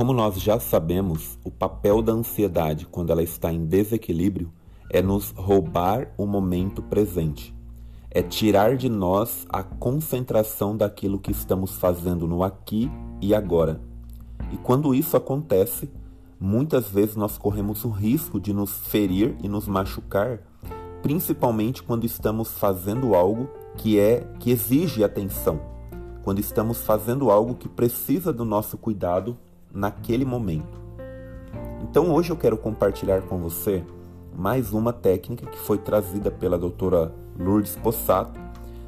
Como nós já sabemos, o papel da ansiedade quando ela está em desequilíbrio é nos roubar o momento presente. É tirar de nós a concentração daquilo que estamos fazendo no aqui e agora. E quando isso acontece, muitas vezes nós corremos o risco de nos ferir e nos machucar, principalmente quando estamos fazendo algo que é que exige atenção, quando estamos fazendo algo que precisa do nosso cuidado naquele momento. Então hoje eu quero compartilhar com você mais uma técnica que foi trazida pela doutora Lourdes Possato,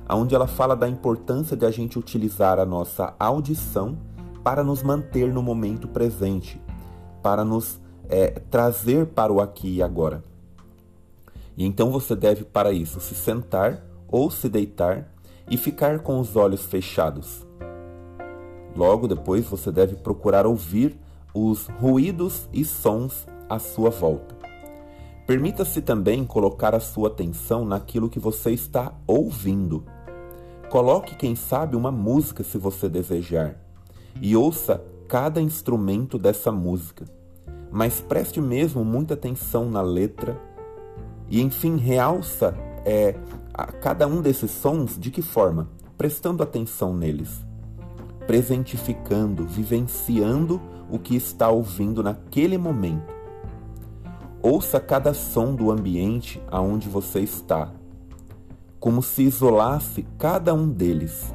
onde ela fala da importância de a gente utilizar a nossa audição para nos manter no momento presente, para nos é, trazer para o aqui e agora. E então você deve, para isso, se sentar ou se deitar e ficar com os olhos fechados. Logo depois você deve procurar ouvir os ruídos e sons à sua volta. Permita-se também colocar a sua atenção naquilo que você está ouvindo. Coloque, quem sabe, uma música se você desejar e ouça cada instrumento dessa música. Mas preste mesmo muita atenção na letra e, enfim, realça é, cada um desses sons de que forma? Prestando atenção neles, presentificando, vivenciando o que está ouvindo naquele momento. Ouça cada som do ambiente aonde você está, como se isolasse cada um deles,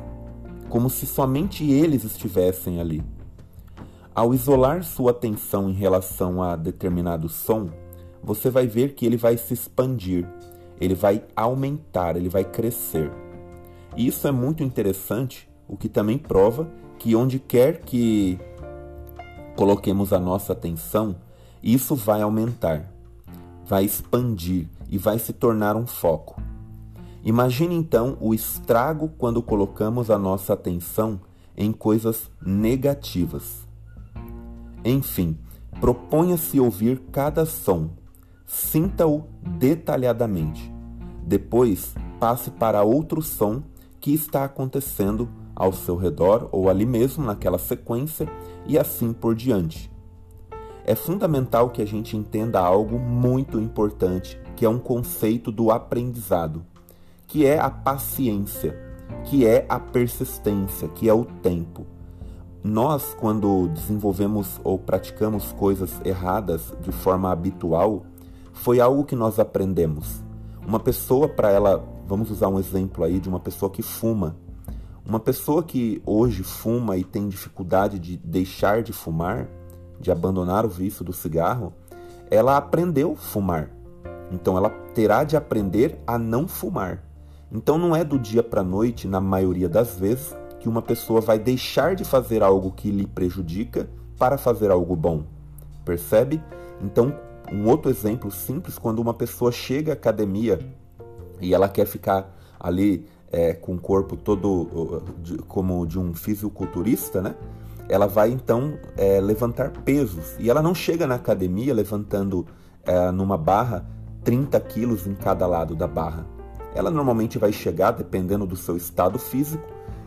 como se somente eles estivessem ali. Ao isolar sua atenção em relação a determinado som, você vai ver que ele vai se expandir, ele vai aumentar, ele vai crescer. E isso é muito interessante, o que também prova que onde quer que coloquemos a nossa atenção, isso vai aumentar, vai expandir e vai se tornar um foco. Imagine então o estrago quando colocamos a nossa atenção em coisas negativas. Enfim, proponha-se ouvir cada som, Sinta-o detalhadamente. Depois, passe para outro som que está acontecendo ao seu redor ou ali mesmo naquela sequência e assim por diante. É fundamental que a gente entenda algo muito importante, que é um conceito do aprendizado, que é a paciência, que é a persistência, que é o tempo. Nós, quando desenvolvemos ou praticamos coisas erradas de forma habitual, foi algo que nós aprendemos. Uma pessoa, para ela, vamos usar um exemplo aí de uma pessoa que fuma. Uma pessoa que hoje fuma e tem dificuldade de deixar de fumar, de abandonar o vício do cigarro, ela aprendeu fumar. Então ela terá de aprender a não fumar. Então não é do dia para noite, na maioria das vezes, que uma pessoa vai deixar de fazer algo que lhe prejudica para fazer algo bom. Percebe? Então, um outro exemplo simples, quando uma pessoa chega à academia e ela quer ficar ali é, com o corpo todo de, como de um fisiculturista, né? Ela vai então é, levantar pesos e ela não chega na academia levantando é, numa barra 30 quilos em cada lado da barra. Ela normalmente vai chegar, dependendo do seu estado físico,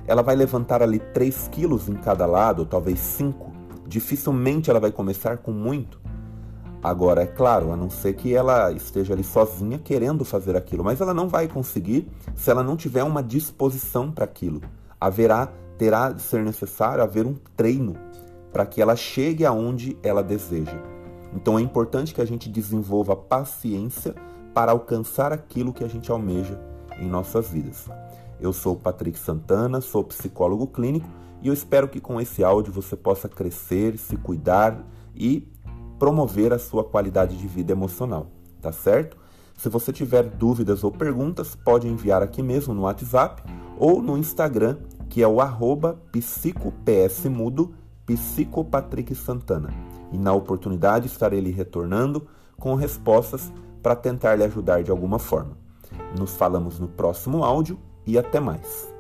ela vai levantar ali 3 quilos em cada lado, talvez 5. Dificilmente ela vai começar com muito. Agora, é claro, a não ser que ela esteja ali sozinha querendo fazer aquilo, mas ela não vai conseguir se ela não tiver uma disposição para aquilo. Haverá, terá de ser necessário haver um treino para que ela chegue aonde ela deseja. Então é importante que a gente desenvolva paciência para alcançar aquilo que a gente almeja em nossas vidas. Eu sou Patrick Santana, sou psicólogo clínico e eu espero que com esse áudio você possa crescer, se cuidar e promover a sua qualidade de vida emocional, tá certo? Se você tiver dúvidas ou perguntas, pode enviar aqui mesmo no WhatsApp ou no Instagram, que é o arroba psicopsmudo, psicopatricksantana. E na oportunidade estarei lhe retornando com respostas para tentar lhe ajudar de alguma forma. Nos falamos no próximo áudio e até mais.